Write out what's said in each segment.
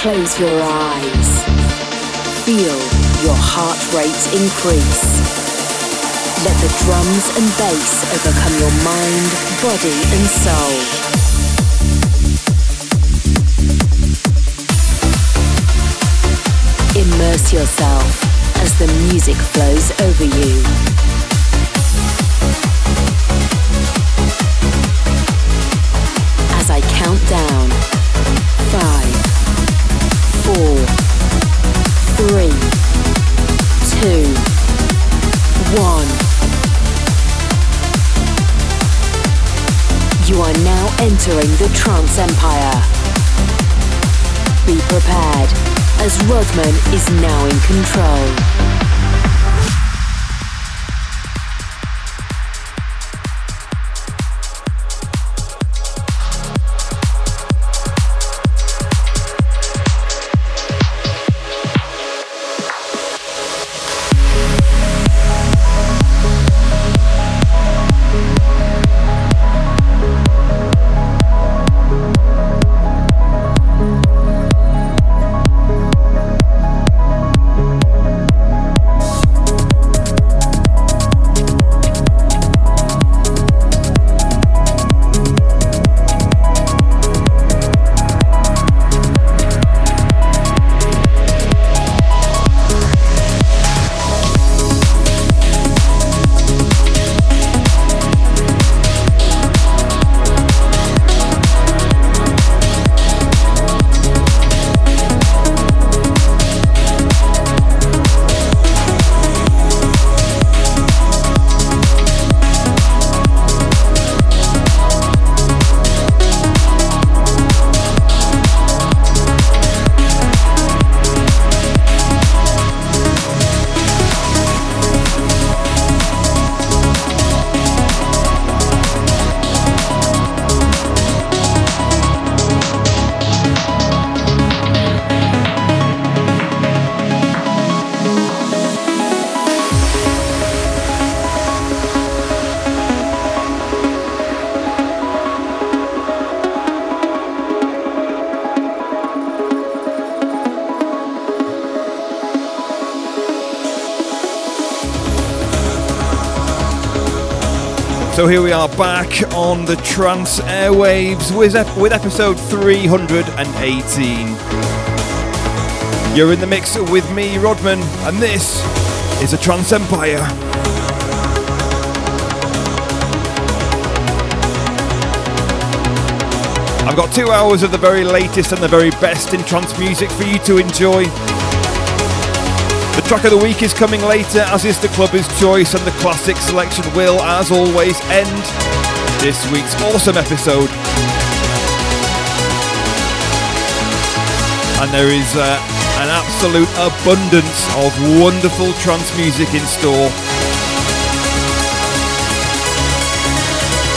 Close your eyes. Feel your heart rate increase. Let the drums and bass overcome your mind, body, and soul. Immerse yourself as the music flows over you. As I count down five, four, three, two, one. You are now entering the trance empire. Be prepared, as Rodman is now in control. Here we are back on the trance airwaves with, with episode 318. You're in the mix with me, Rodman, and this is a Trance Empire. I've got two hours of the very latest and the very best in trance music for you to enjoy. Track of the week is coming later, as is the clubber's choice, and the classic selection will, as always, end this week's awesome episode. And there is uh, an absolute abundance of wonderful trance music in store.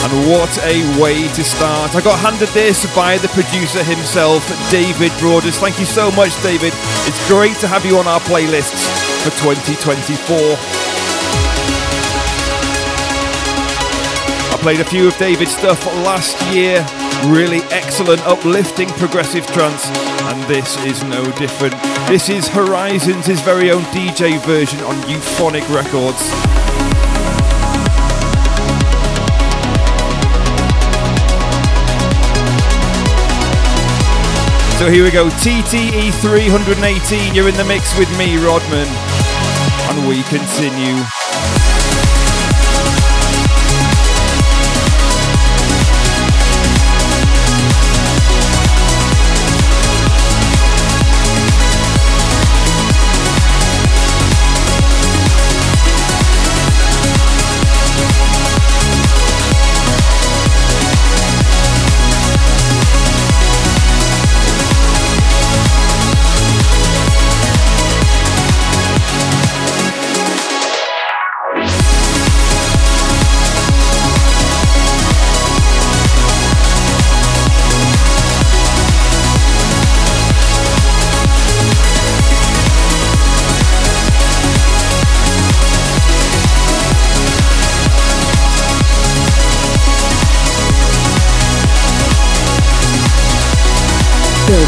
And what a way to start. I got handed this by the producer himself, David Broaders. Thank you so much, David. It's great to have you on our playlists for 2024. I played a few of David's stuff last year. Really excellent, uplifting progressive trance, and this is no different. This is Horizons, his very own DJ version on Euphonic Records. So here we go, TTE 318. You're in the mix with me, Rodman, and we continue.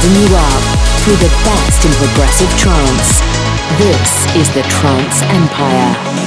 Building you up through the best in progressive trance. This is the Trance Empire.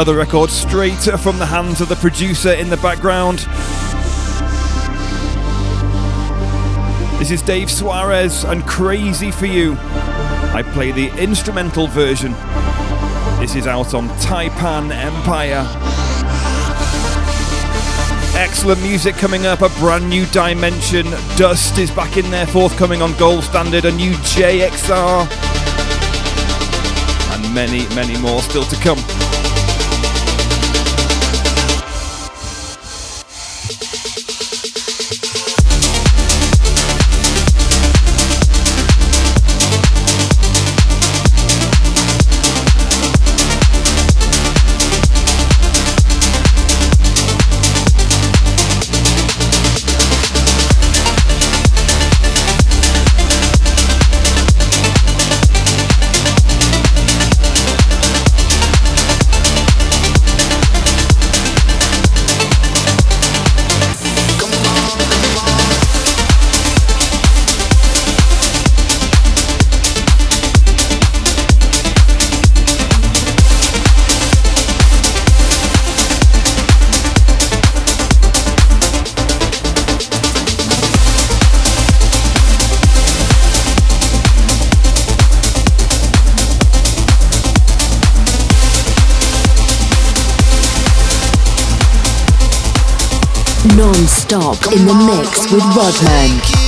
Another record straight from the hands of the producer in the background. This is Dave Suarez and Crazy for You. I play the instrumental version. This is out on Taipan Empire. Excellent music coming up, a brand new DIM3NSION. Dust is back in there, forthcoming on Gold Standard, a new JXR. And many, many more still to come. Non-stop in the mix with Rodman.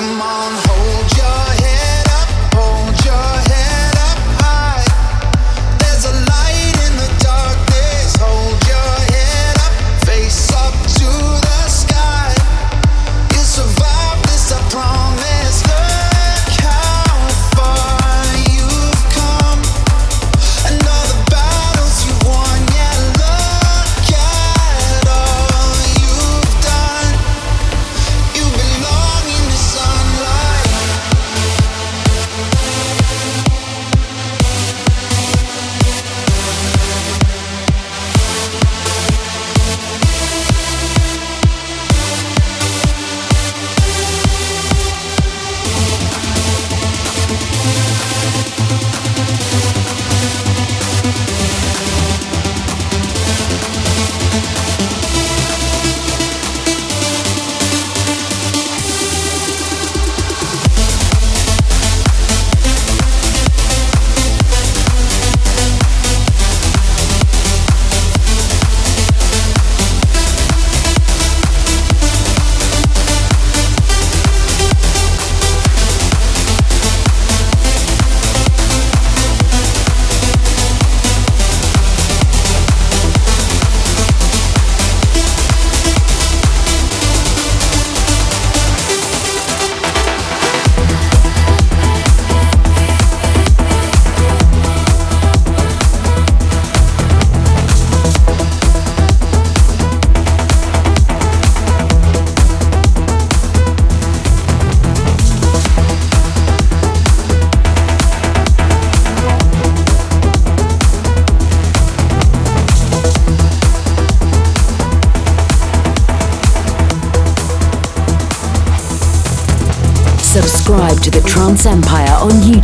Come on, hold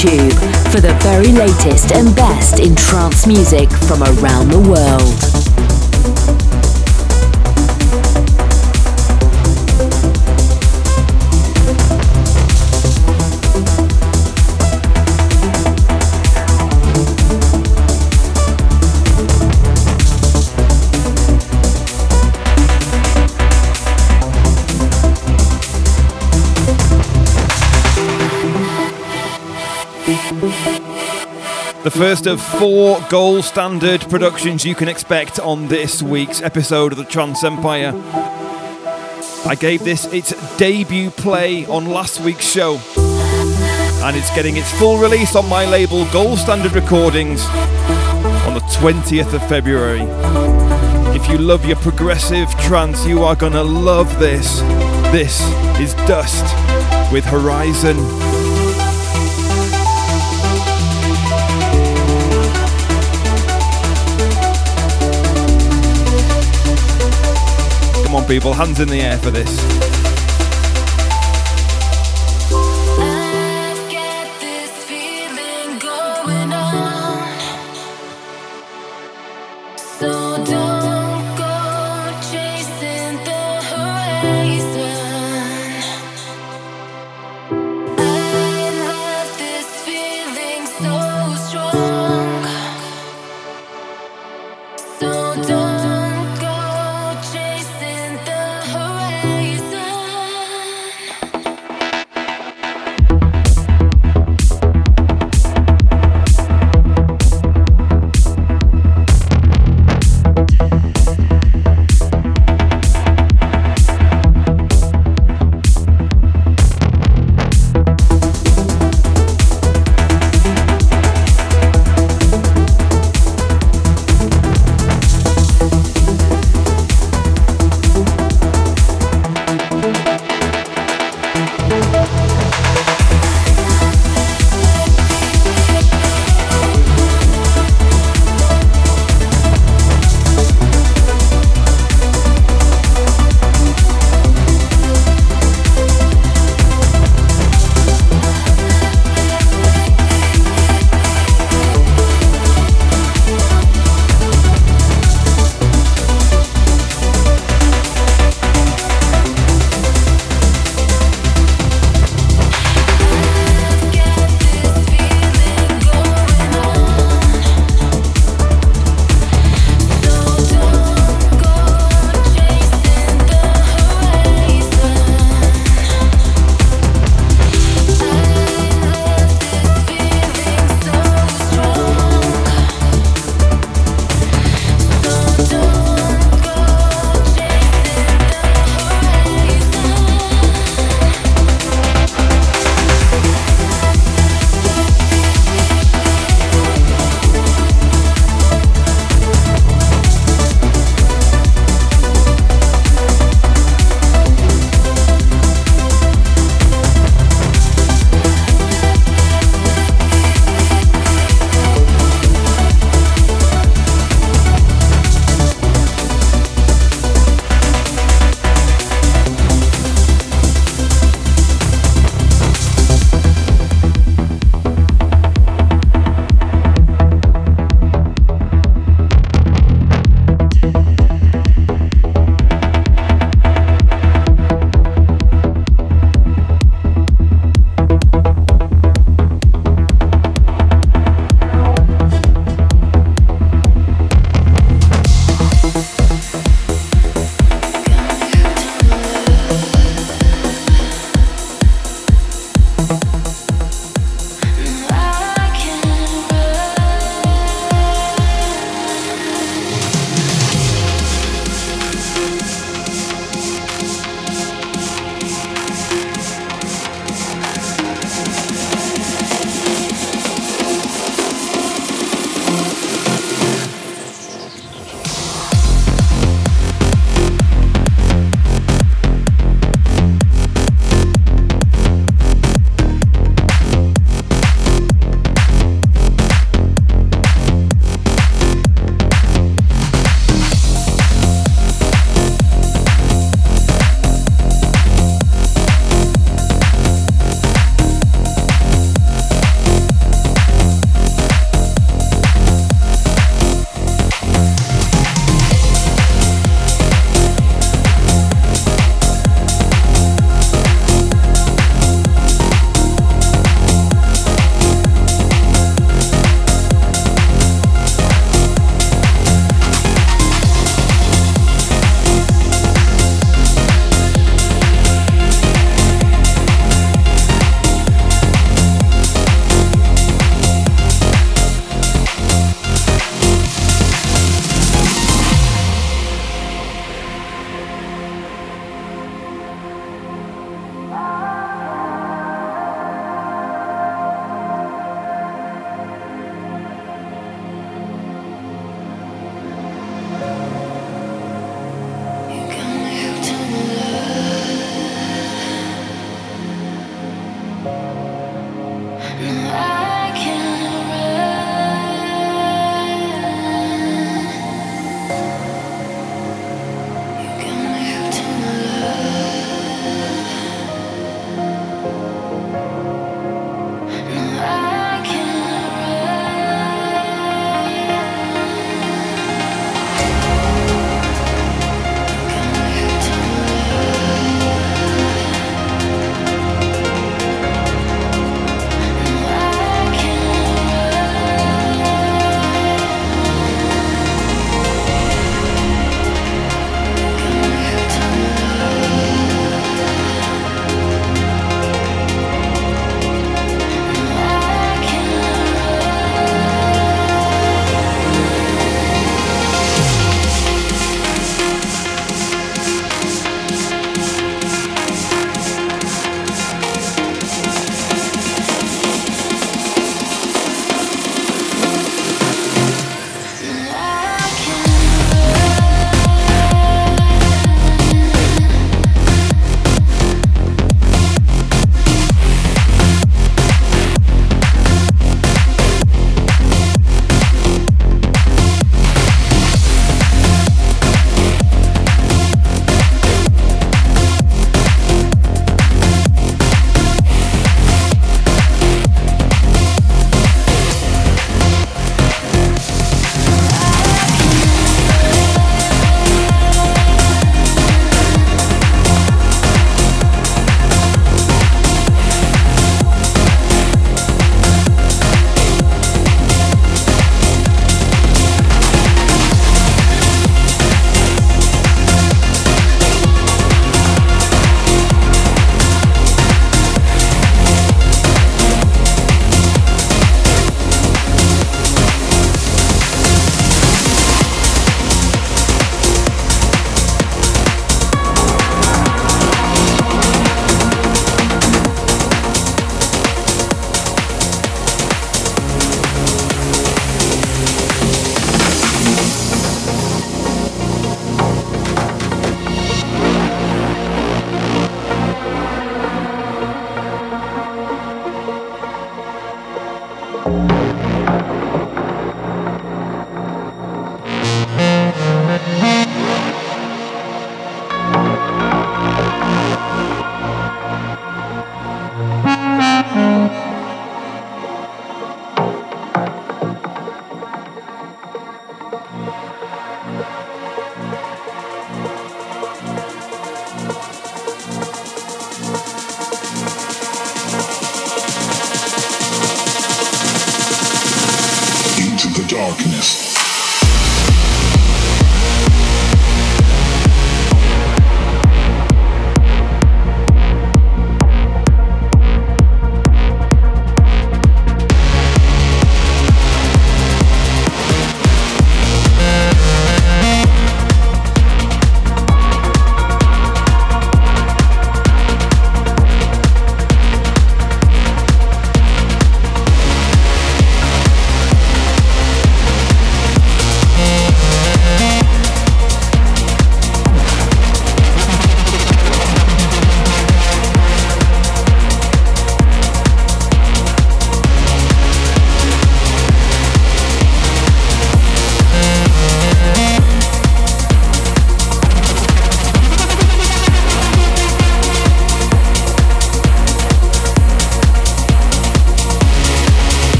YouTube for the very latest and best in trance music from around the world. First of four gold standard productions you can expect on this week's episode of the Trance Empire. I gave this its debut play on last week's show, and it's getting its full release on my label Gold Standard Recordings on the 20th of February. If you love your progressive trance, you are gonna love this. This is Dust with Horizon. People, hands in the air for this.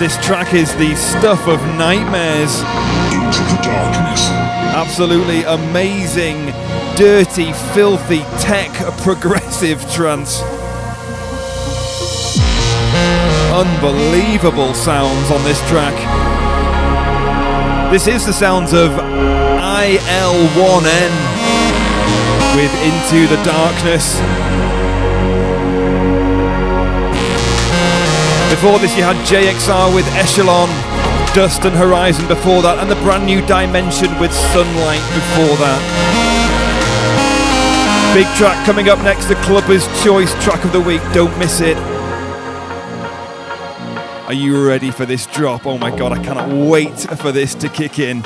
This track is the stuff of nightmares. Into the darkness. Absolutely amazing, dirty, filthy tech progressive trance. Unbelievable sounds on this track. This is the sounds of IL1N with Into the Darkness. Before this, you had JXR with Echelon, Dust and Horizon before that, and the brand new DIM3NSION with Sunlight before that. Big track coming up next, the Clubber's Choice Track of the Week. Don't miss it. Are you ready for this drop? Oh my god, I cannot wait for this to kick in.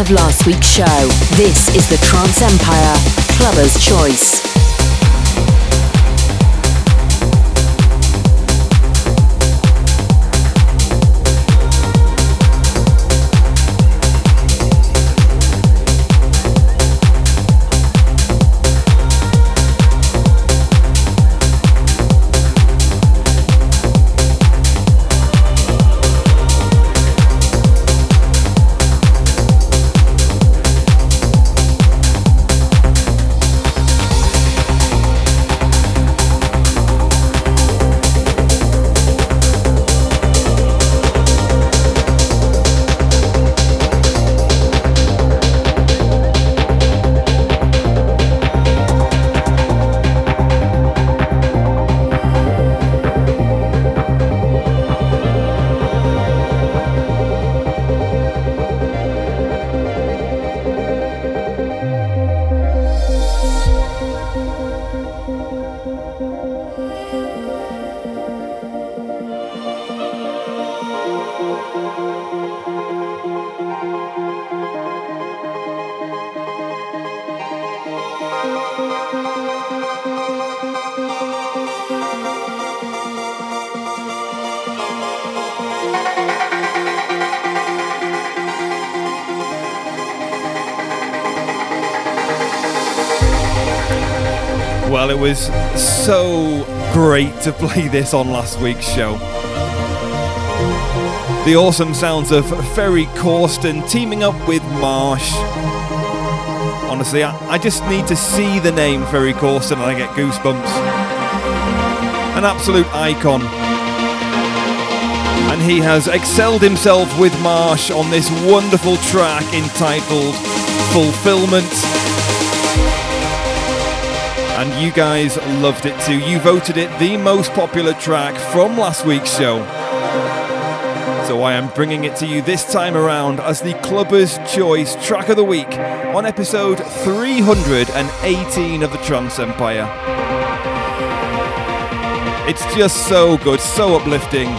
Of last week's show. This is the Trance Empire Clubber's Choice. Was so great to play this on last week's show. The awesome sounds of Ferry Corsten teaming up with Marsh. Honestly, I, I just need to see the name Ferry Corsten and I get goosebumps. An absolute icon. And he has excelled himself with Marsh on this wonderful track entitled Fulfillment and you guys loved it too. You voted it the most popular track from last week's show. So I am bringing it to you this time around as the Clubber's Choice Track of the Week on episode 318 of the Trance Empire. It's just so good, so uplifting.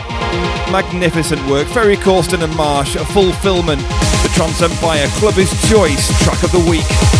Magnificent work. Ferry Corsten and Marsh, a fulfillment. The Trance Empire Clubber's Choice Track of the Week.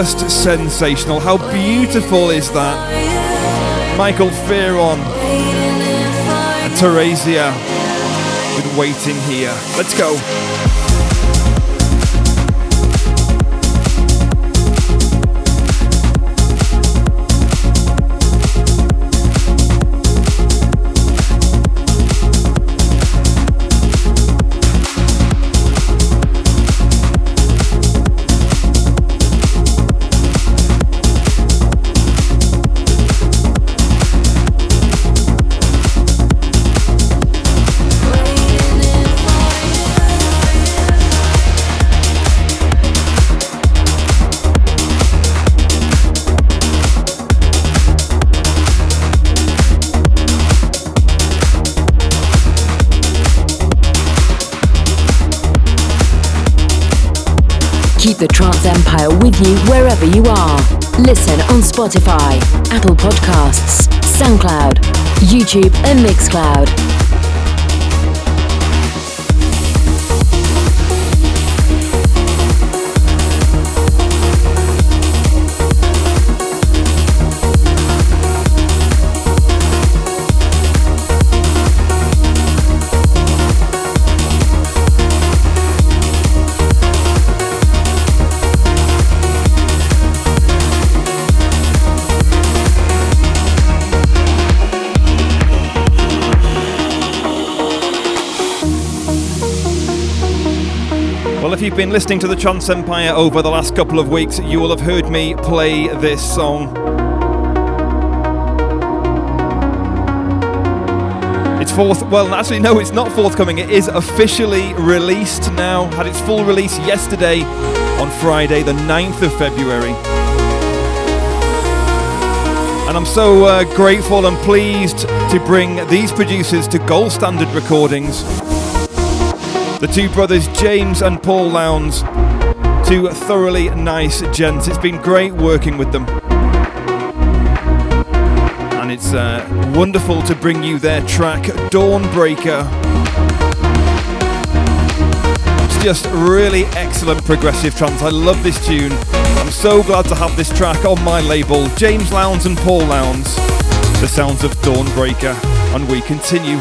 Just sensational. How beautiful is that? Michael Fearon and Theresia with Waiting Here. Let's go. The Trance Empire with you wherever you are. Listen on Spotify, Apple Podcasts, SoundCloud, YouTube, and Mixcloud. You've been listening to the Trance Empire over the last couple of weeks, you will have heard me play this song. It's fourth, well, actually, no, it's not forthcoming. It is officially released now. Had its full release yesterday on Friday, the 9th of February. And I'm so uh, grateful and pleased to bring these producers to Gold Standard Recordings the two brothers James and Paul Lowndes, two thoroughly nice gents. It's been great working with them. And it's uh, wonderful to bring you their track Dawnbreaker. It's just really excellent progressive trance. I love this tune. I'm so glad to have this track on my label. James Lowndes and Paul Lowndes. The sounds of Dawnbreaker. And we continue.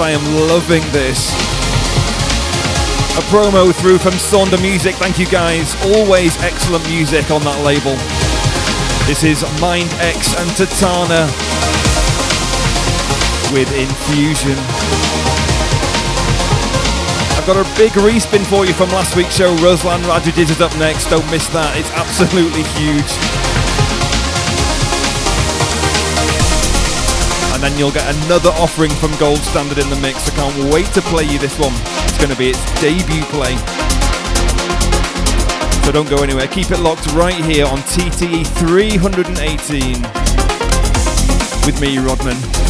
I am loving this. A promo through from Suanda Music. Thank you guys. Always excellent music on that label. This is Mind X and Tatana with Infusion. I've got a big respin for you from last week's show. Ruslan Radriges is up next. Don't miss that. It's absolutely huge. Then you'll get another offering from Gold Standard in the mix. I can't wait to play you this one. It's going to be its debut play. So don't go anywhere. Keep it locked right here on TTE 318 with me, Rodman.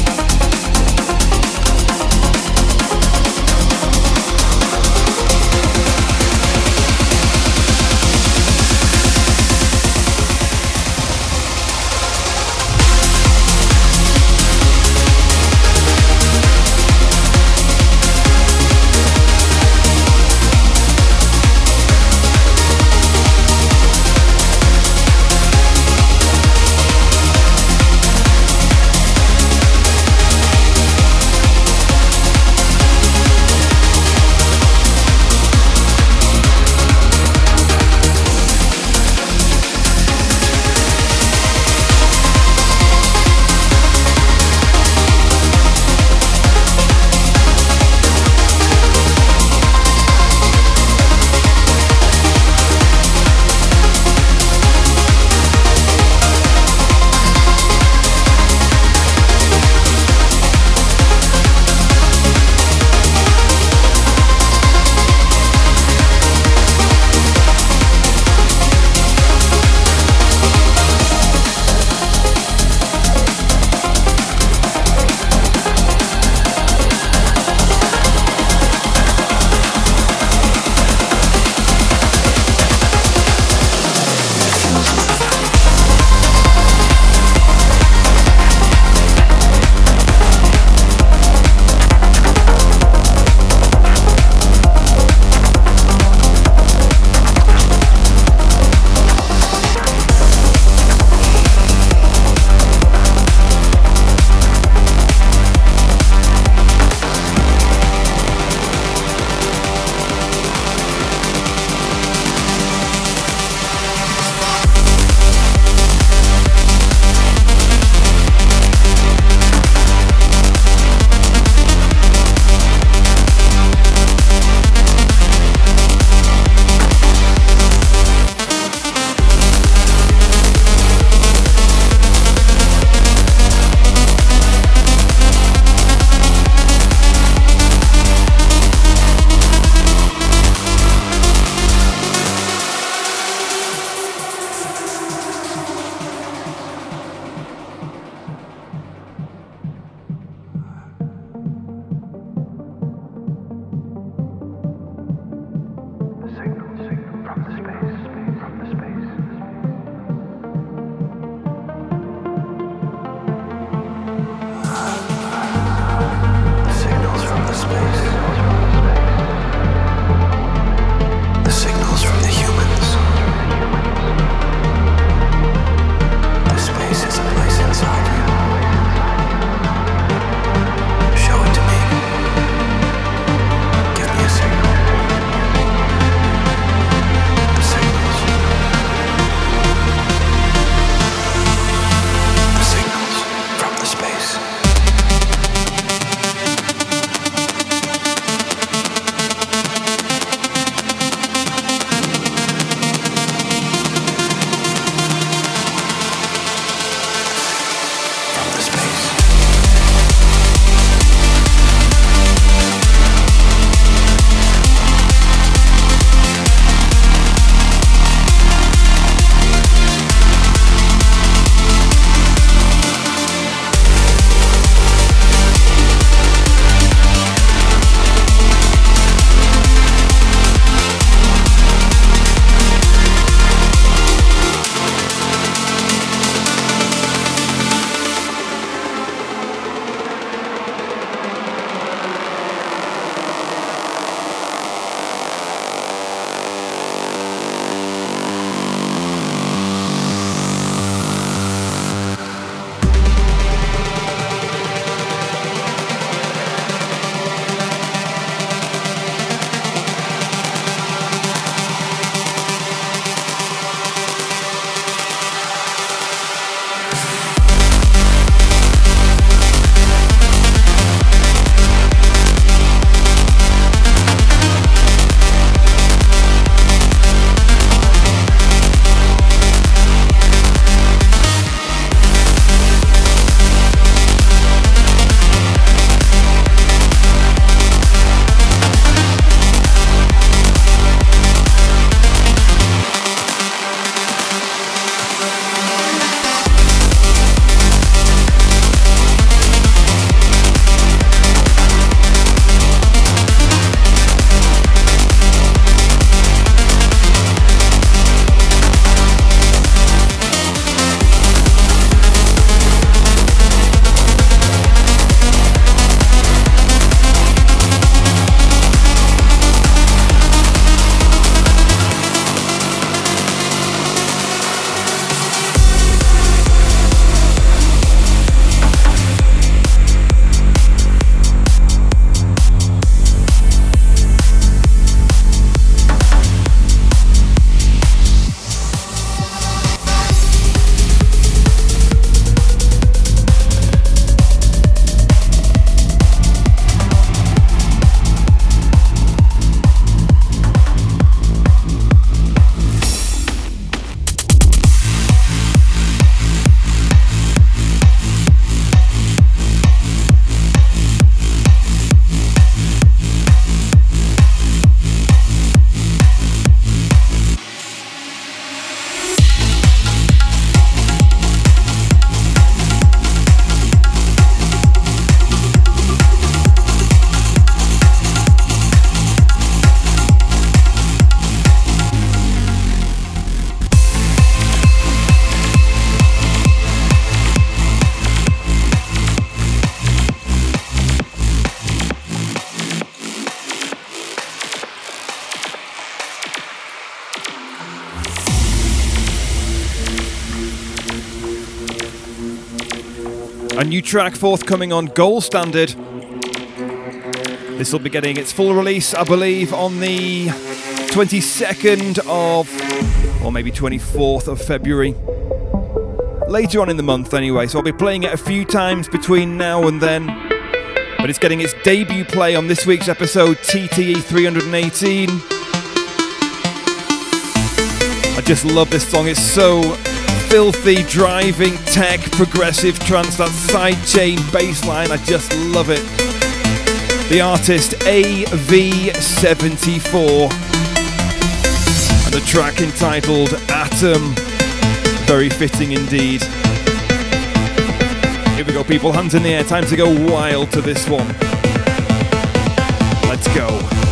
Track forthcoming on Gold Standard. This will be getting its full release, I believe, on the 22nd of, or maybe 24th of February. Later on in the month, anyway, so I'll be playing it a few times between now and then. But it's getting its debut play on this week's episode, TTE 318. I just love this song, it's so filthy, driving, tech, progressive trance, that sidechain bass line, I just love it. The artist AV74 and the track entitled Atom. Very fitting indeed. Here we go, people, hands in the air, time to go wild to this one. Let's go.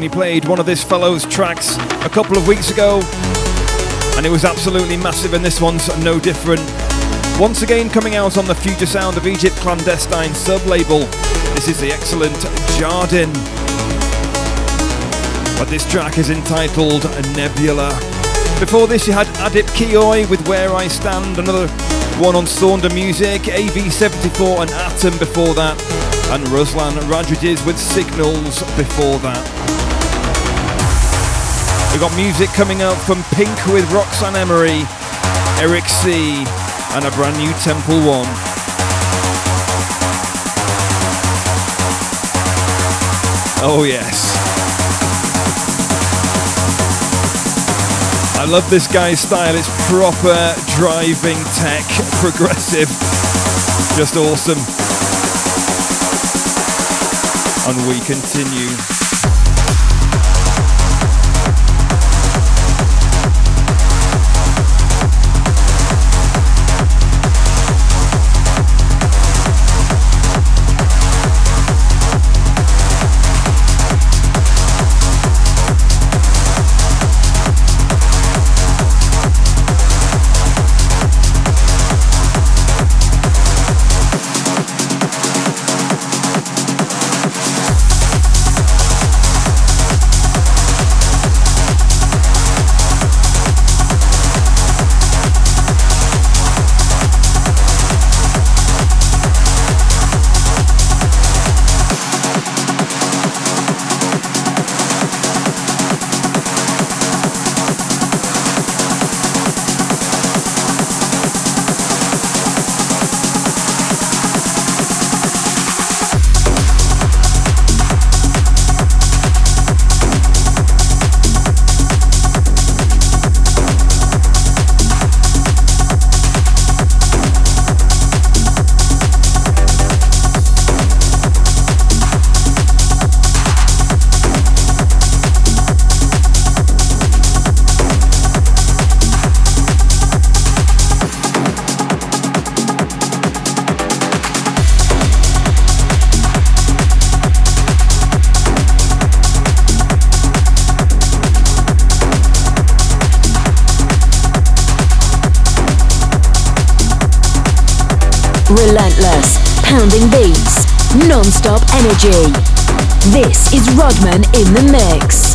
Only played one of this fellow's tracks a couple of weeks ago, and it was absolutely massive, and this one's no different. Once again, coming out on the Future Sound of Egypt clandestine sub label, this is the excellent Jardin. But this track is entitled Nebula. Before this, you had Adip Kiyoi with Where I Stand, another one on Suanda Music, AV74 and Atom before that, and Ruslan Radriges with Signals before that. We got music coming up from Pinkque with Roxanne Emery, Eirik C, and a brand new Temple One. Oh, yes. I love this guy's style. It's proper driving tech, progressive. Just awesome. And we continue. Non-stop energy. This is Rodman in the mix.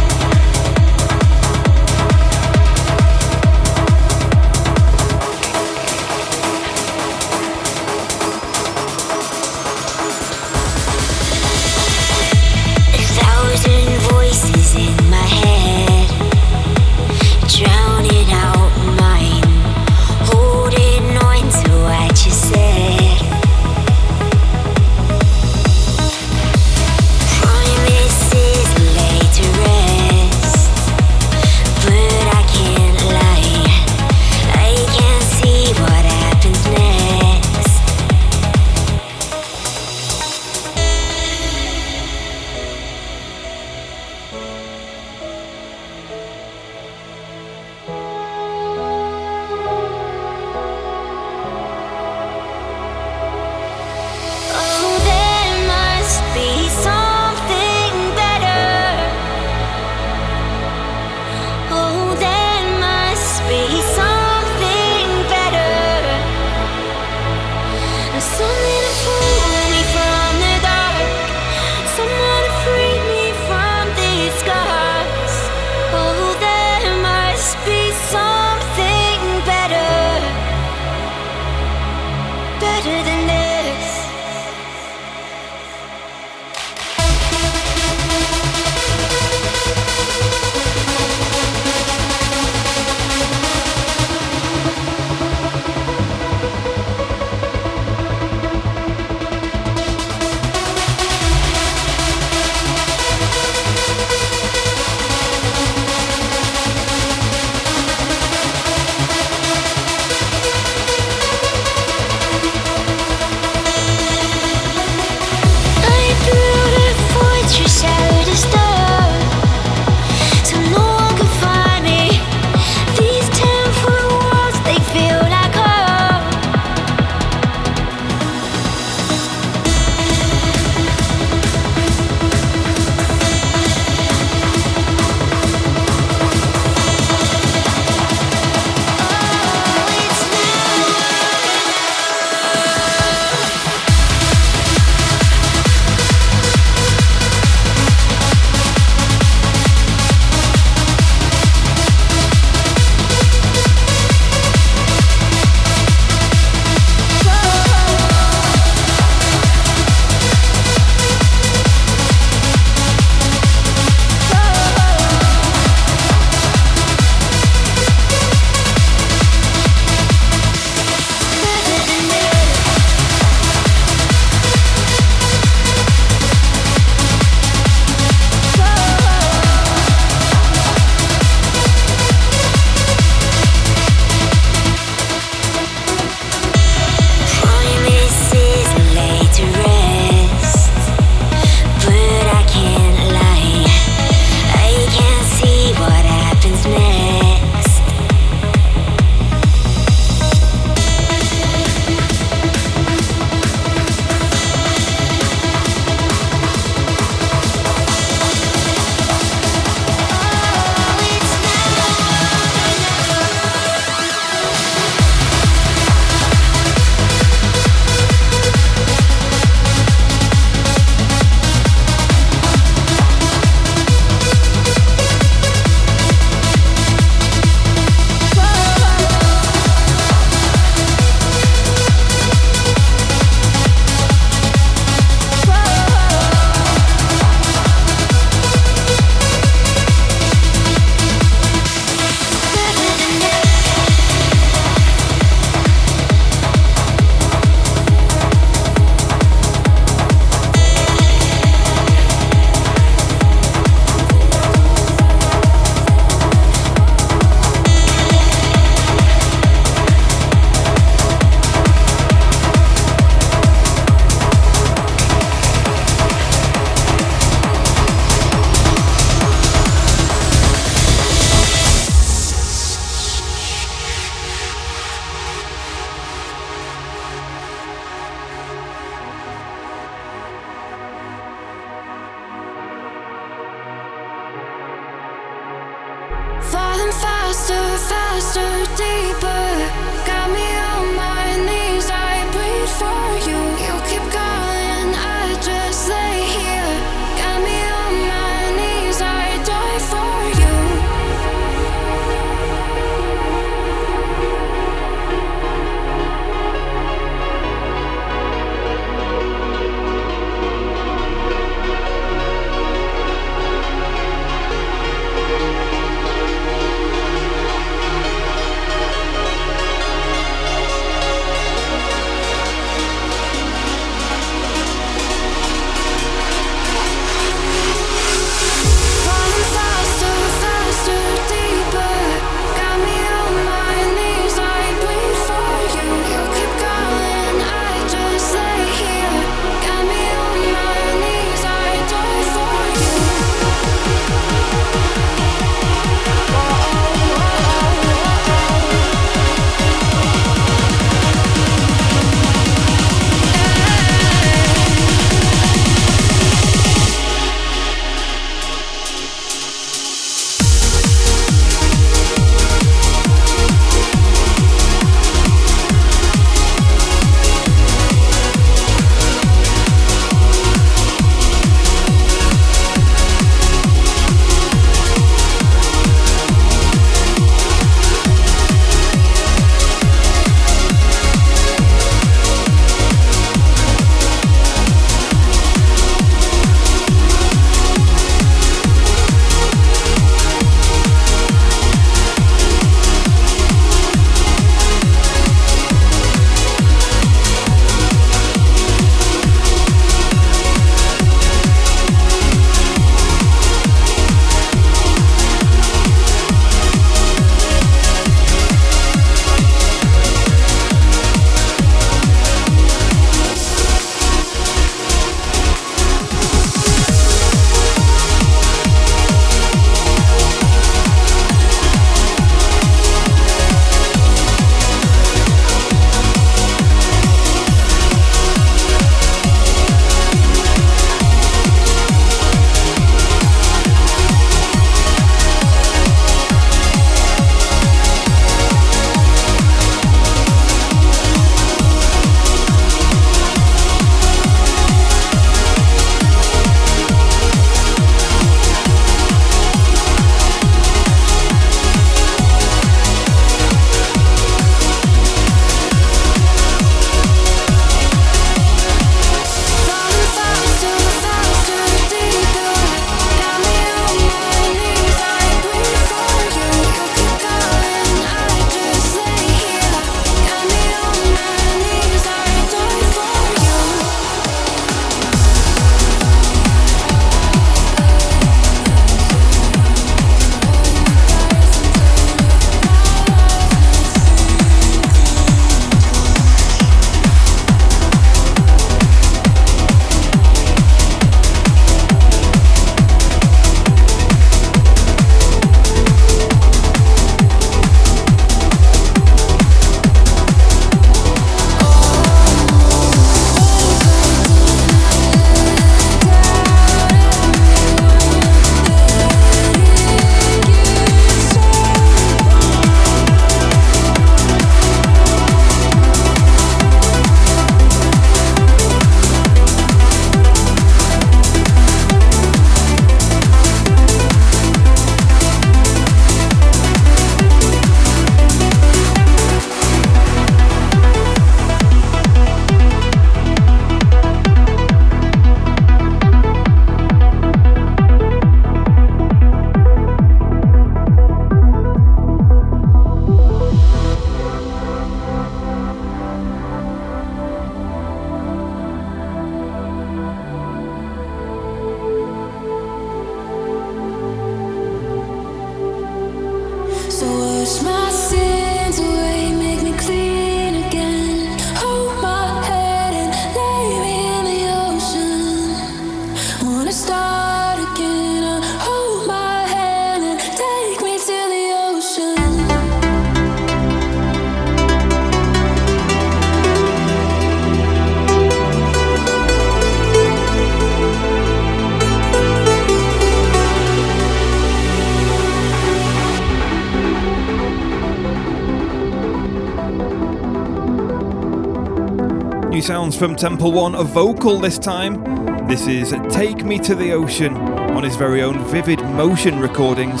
From Temple One, a vocal this time. This is Take Me to the Ocean on his very own Vivid Motion recordings.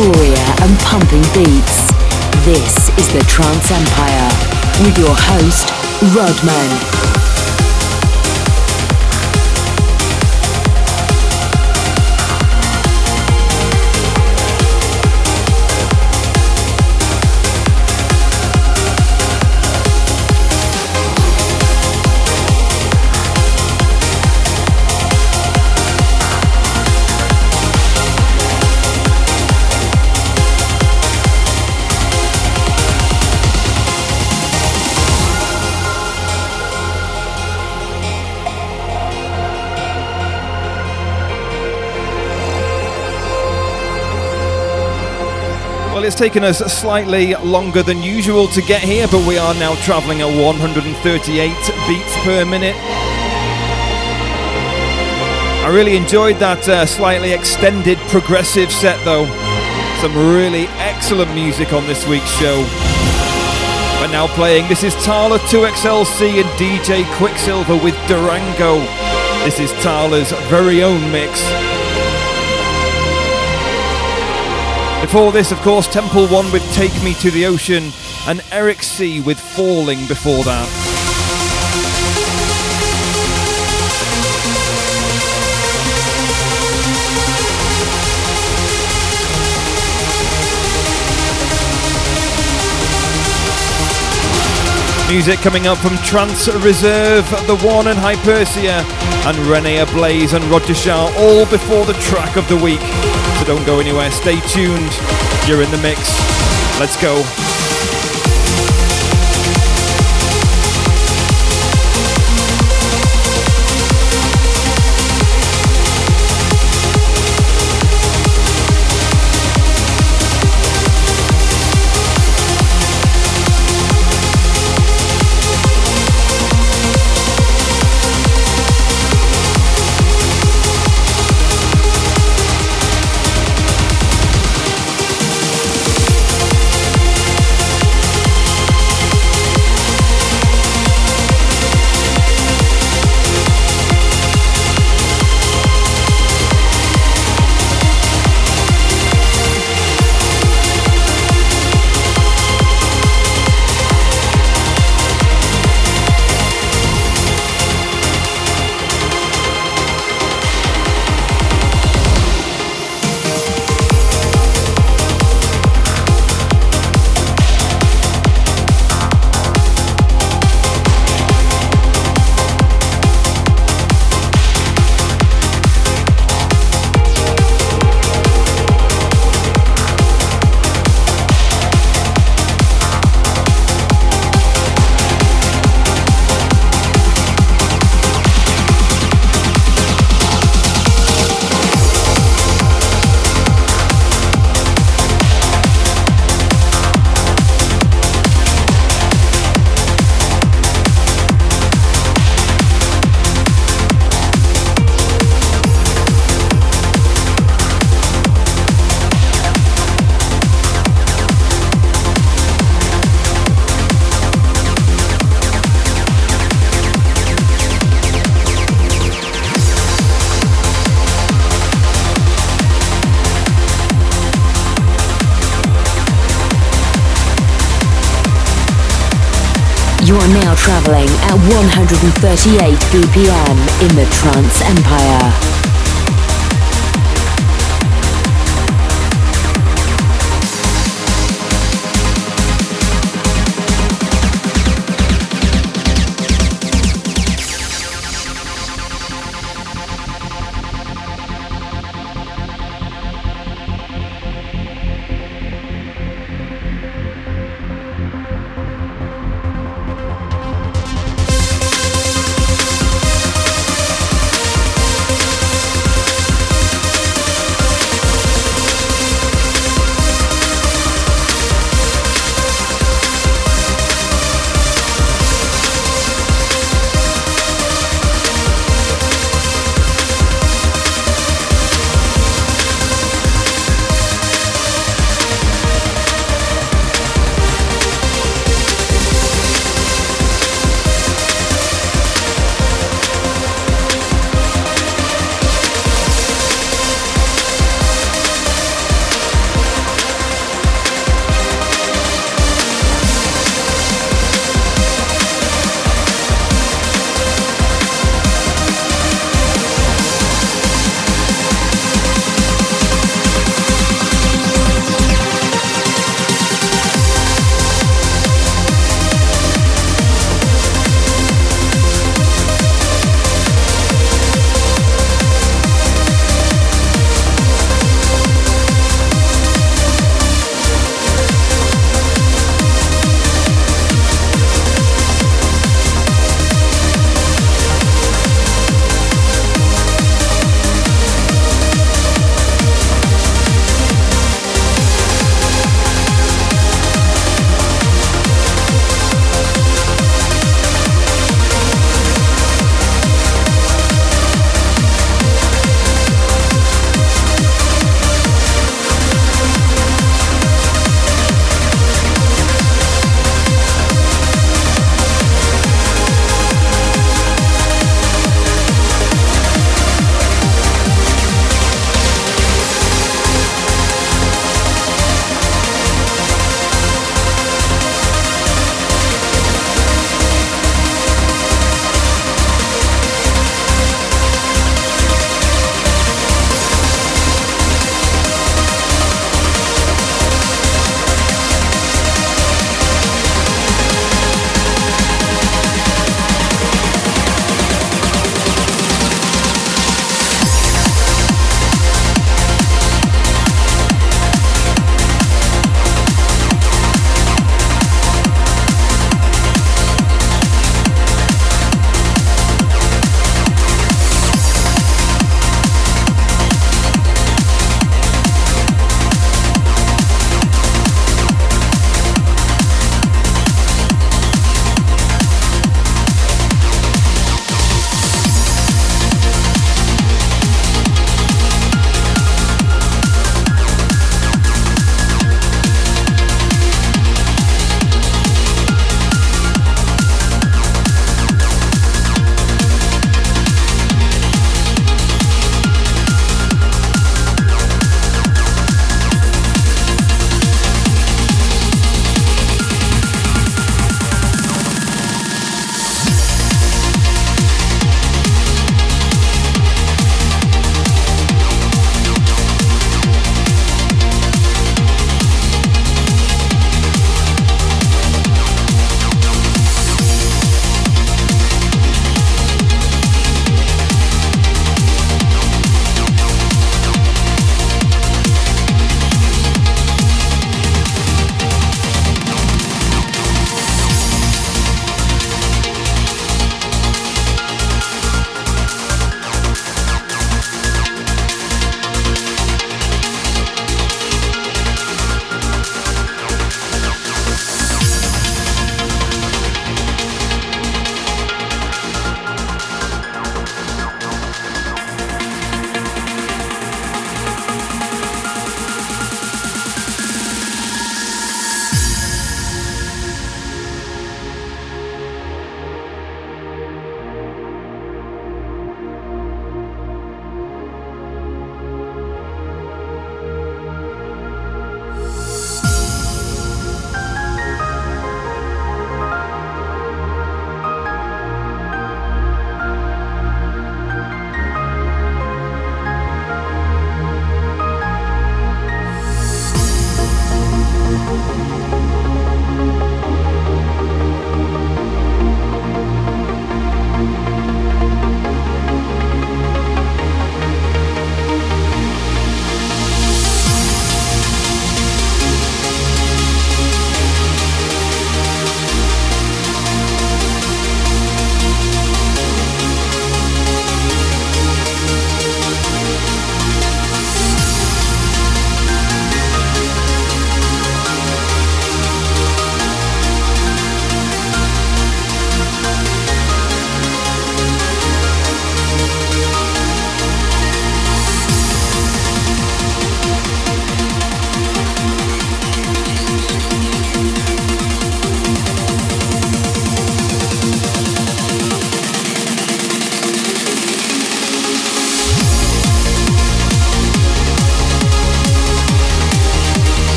Euphoria and pumping beats. This is the Trance Empire with your host, Rodman. Taken us slightly longer than usual to get here, but we are now travelling at 138 beats per minute. I really enjoyed that uh, slightly extended progressive set though. Some really excellent music on this week's show. We're now playing, this is Talla 2XLC and DJ Quicksilver with Durango. This is Talla's very own mix. Before this, of course, Temple One with Take Me to the Ocean, and Eirik C with Falling before that. Music coming up from Trance Reserve, TH3 ONE and Hypersia, and Rene Ablaze and Roger Shah, all before the track of the week don't go anywhere. Stay tuned. You're in the mix. Let's go. Traveling at 138 BPM in the Trance Empire.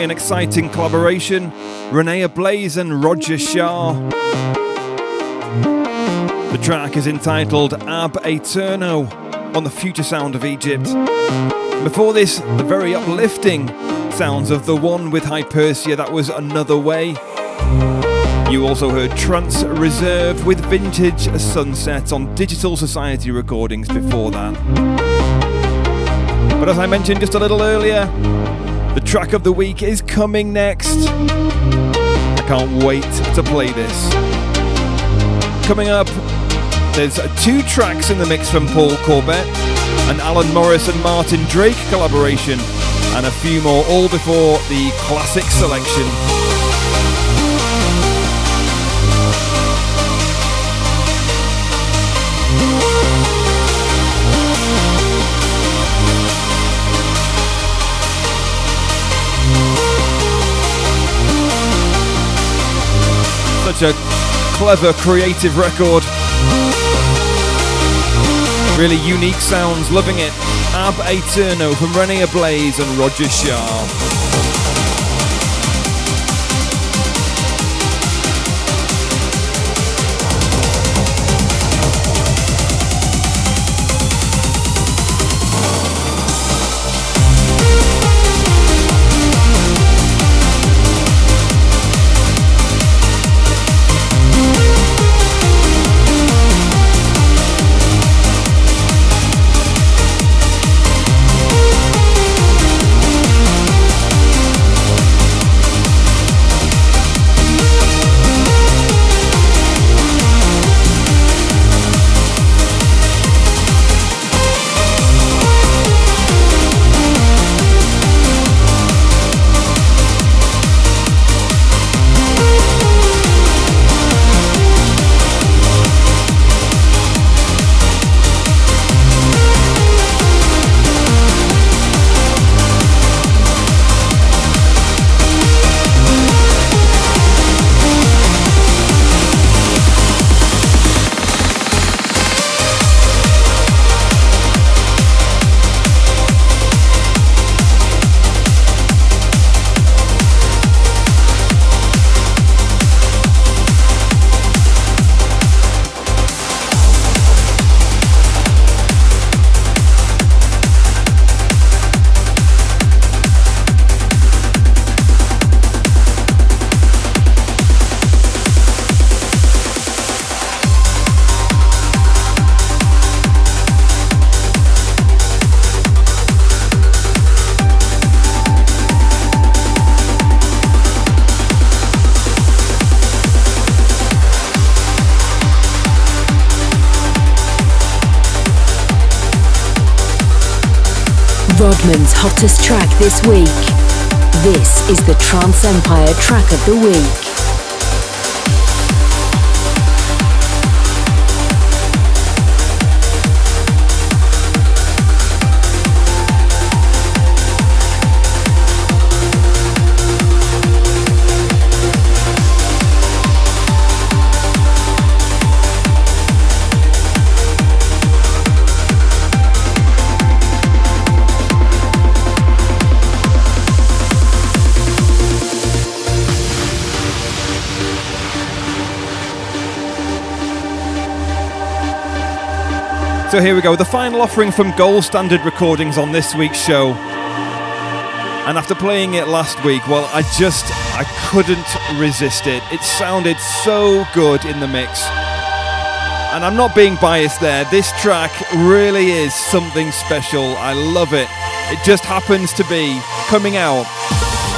Definitely an exciting collaboration. Rene Ablaze and Roger Shah. The track is entitled Ab Aeterno on the future sound of Egypt. Before this, the very uplifting sounds of TH3 ONE with Hypersia that was Another Way. You also heard Trance Reserve with Vintage Sunset on Digital Society recordings before that. But as I mentioned just a little earlier, the track of the week is coming next. I can't wait to play this. Coming up, there's two tracks in the mix from Paul Courbet, an Alan Morris and Martin Drake collaboration, and a few more, all before the classic selection. Such a clever, creative record. Really unique sounds, loving it. Ab Aeterno from Rene Ablaze and Roger Shah. Hottest track this week. This is the Trance Empire track of the week. So here we go, the final offering from Gold Standard Recordings on this week's show. And after playing it last week, well, I just I couldn't resist it. It sounded so good in the mix. And I'm not being biased there. This track really is something special. I love it. It just happens to be coming out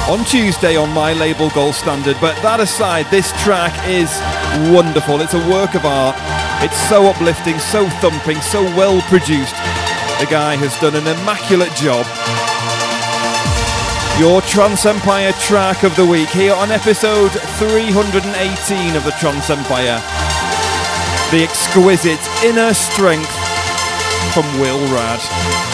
on Tuesday on my label Gold Standard. But that aside, this track is wonderful. It's a work of art. It's so uplifting, so thumping, so well produced. The guy has done an immaculate job. Your Trance Empire track of the week here on episode 318 of the Trance Empire. The exquisite inner strength from Will Rad.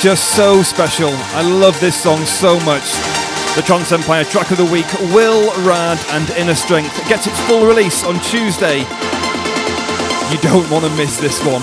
Just so special. I love this song so much. The Trance Empire track of the week, Will, Rad, and Inner Strength, gets its full release on Tuesday. You don't want to miss this one.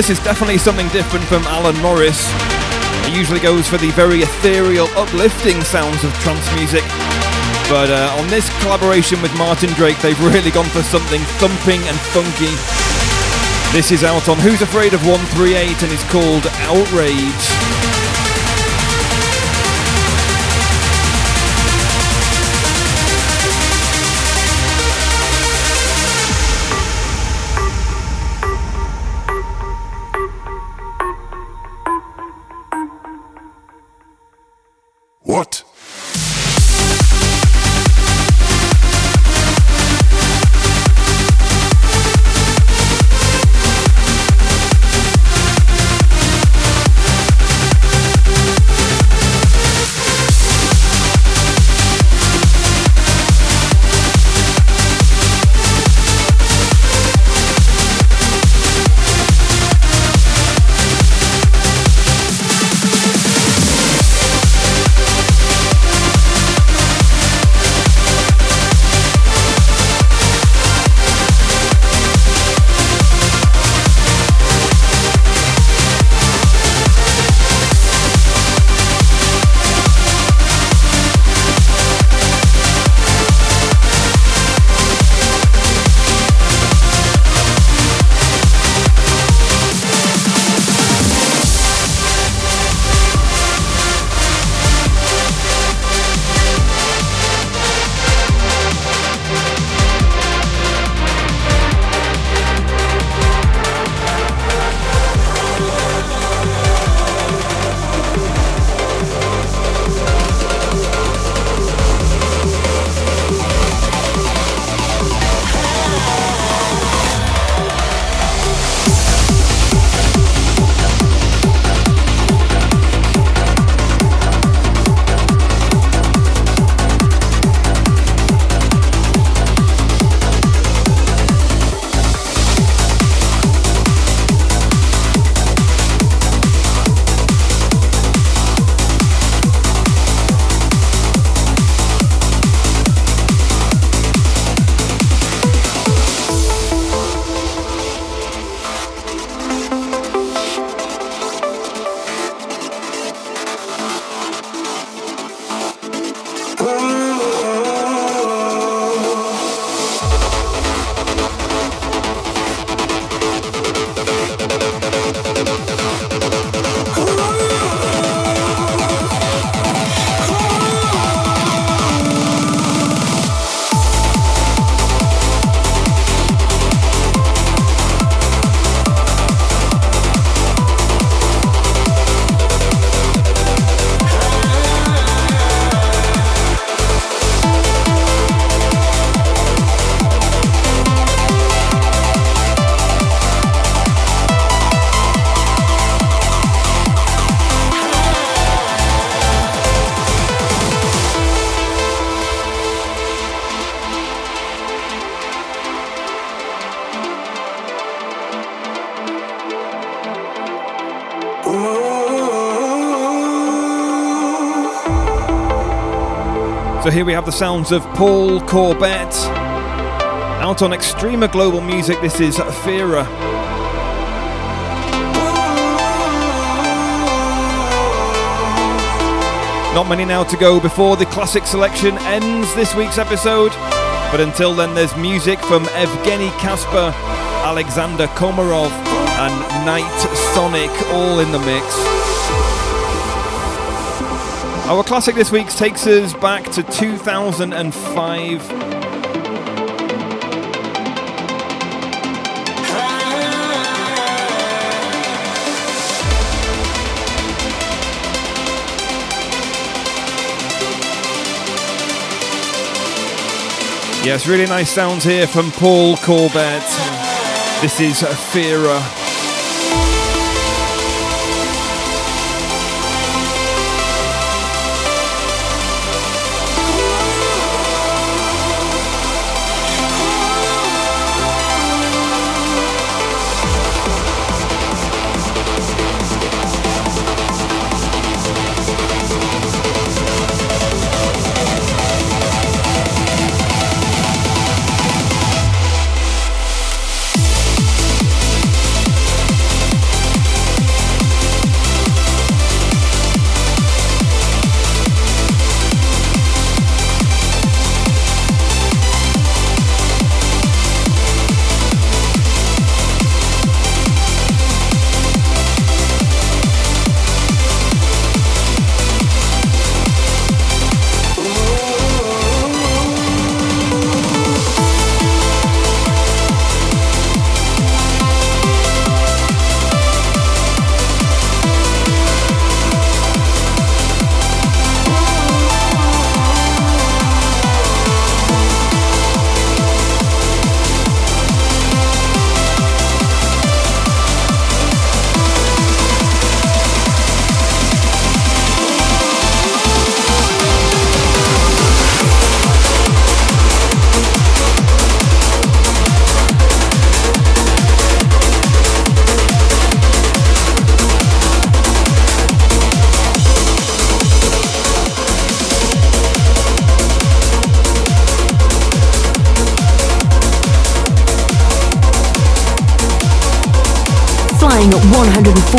This is definitely something different from Alan Morris. He usually goes for the very ethereal, uplifting sounds of trance music. But uh, on this collaboration with Martin Drake, they've really gone for something thumping and funky. This is out on Who's Afraid of 138 and is called Outrage. What? So here we have the sounds of Paul Courbet. Out on Extrema Global Music, this is Fira. Not many now to go before the classic selection ends this week's episode. But until then, there's music from Evgeny Casper, Alexander Komarov, and Night Sonic all in the mix. Our classic this week takes us back to 2005. Yes, really nice sounds here from Paul Courbet. This is Fira.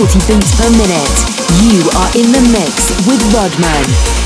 140 beats per minute. You are in the mix with Rodman.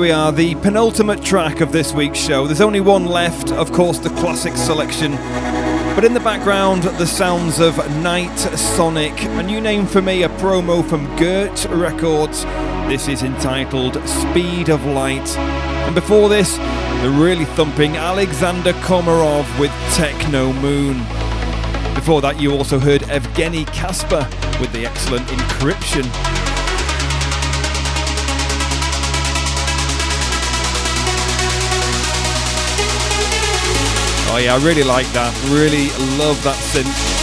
We are, the penultimate track of this week's show. There's only one left, of course, the classic selection. But in the background, the sounds of Night Sonic, a new name for me, a promo from Gert Records. This is entitled Speed of Light. And before this, the really thumping Alexander Komarov with Techno Moon. Before that, you also heard Evgeny Casper with the excellent Encryption. Oh yeah, I really like that. Really love that synth.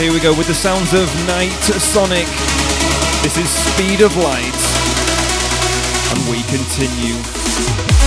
Here we go with the sounds of Night Sonic. This is Speed of Light. And we continue.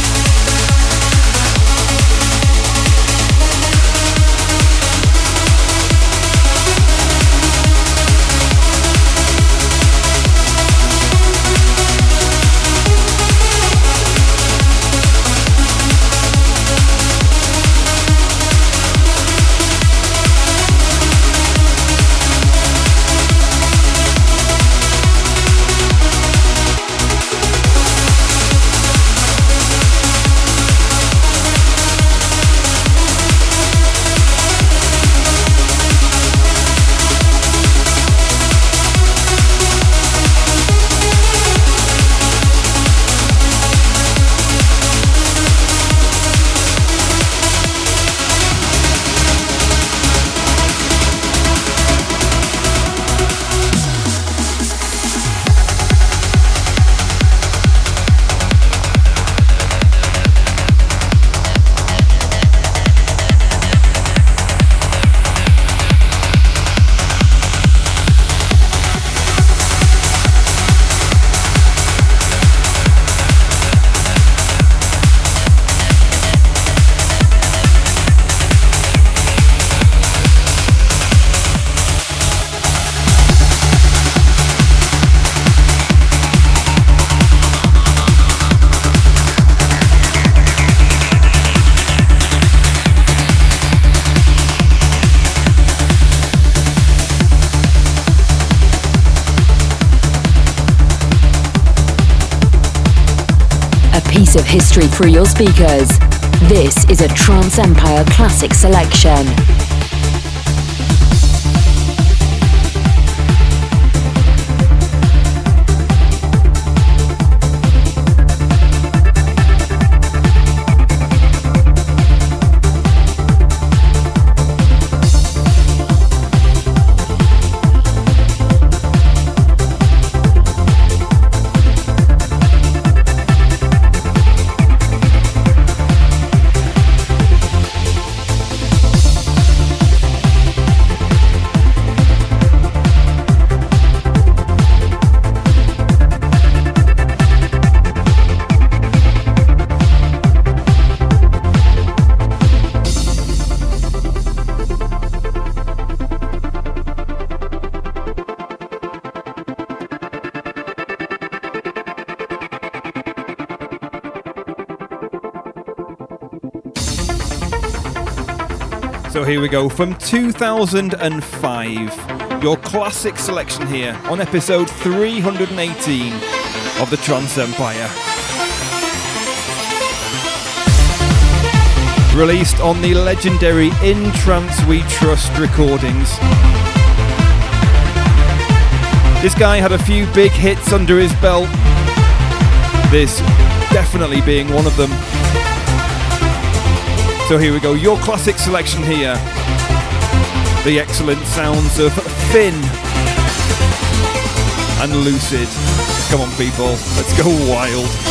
Through your speakers. This is a Trance Empire Classic Selection. Here we go from 2005. Your classic selection here on episode 318 of the Trance Empire. Released on the legendary In Trance We Trust recordings. This guy had a few big hits under his belt, this definitely being one of them. So here we go, your classic selection here. The excellent sounds of Phynn and Lucid. Come on, people, let's go wild.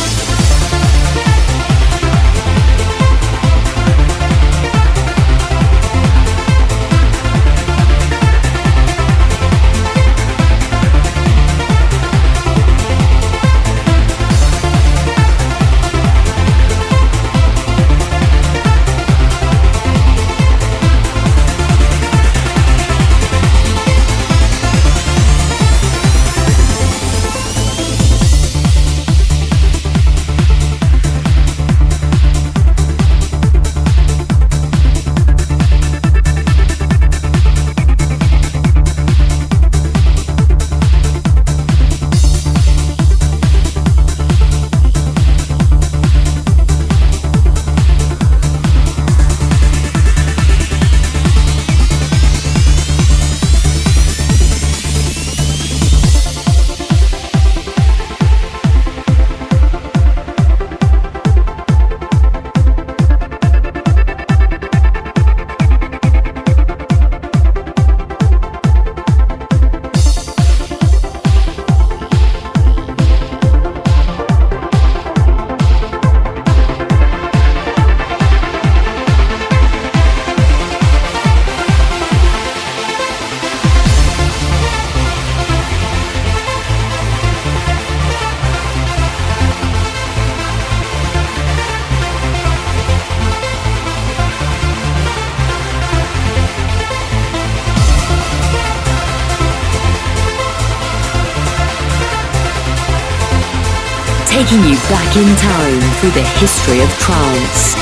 Taking you back in time through the history of trance.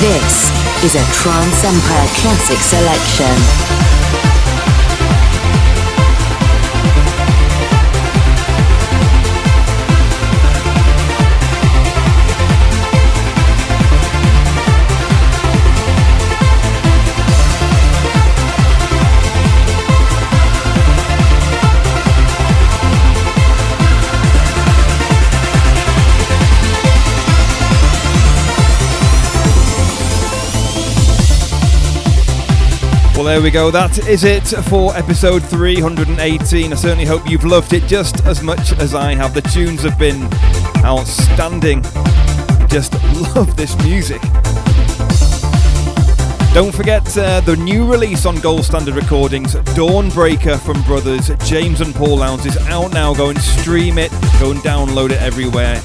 This is a Trance Empire Classic Selection. There we go. That is it for episode 318. I certainly hope you've loved it just as much as I have. The tunes have been outstanding. Just love this music. Don't forget uh, the new release on Gold Standard Recordings, Dawnbreaker from brothers James and Paul Lowndes is out now. Go and stream it, go and download it everywhere.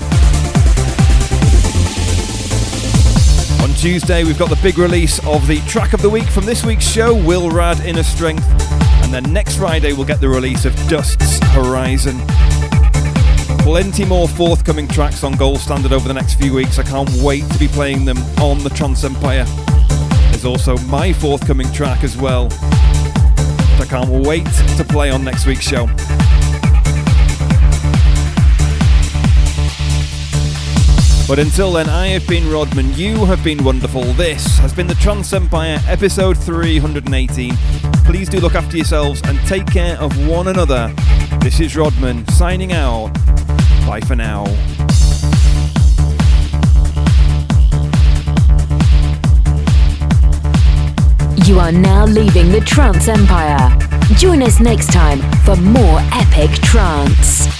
Tuesday, we've got the big release of the track of the week from this week's show, Will Rad Inner Strength. And then next Friday, we'll get the release of Dust's Horizon. Plenty more forthcoming tracks on Gold Standard over the next few weeks. I can't wait to be playing them on the Trance Empire. There's also my forthcoming track as well. I can't wait to play on next week's show. But until then, I have been Rodman, you have been wonderful. This has been the Trance Empire, episode 318. Please do look after yourselves and take care of one another. This is Rodman signing out. Bye for now. You are now leaving the Trance Empire. Join us next time for more epic trance.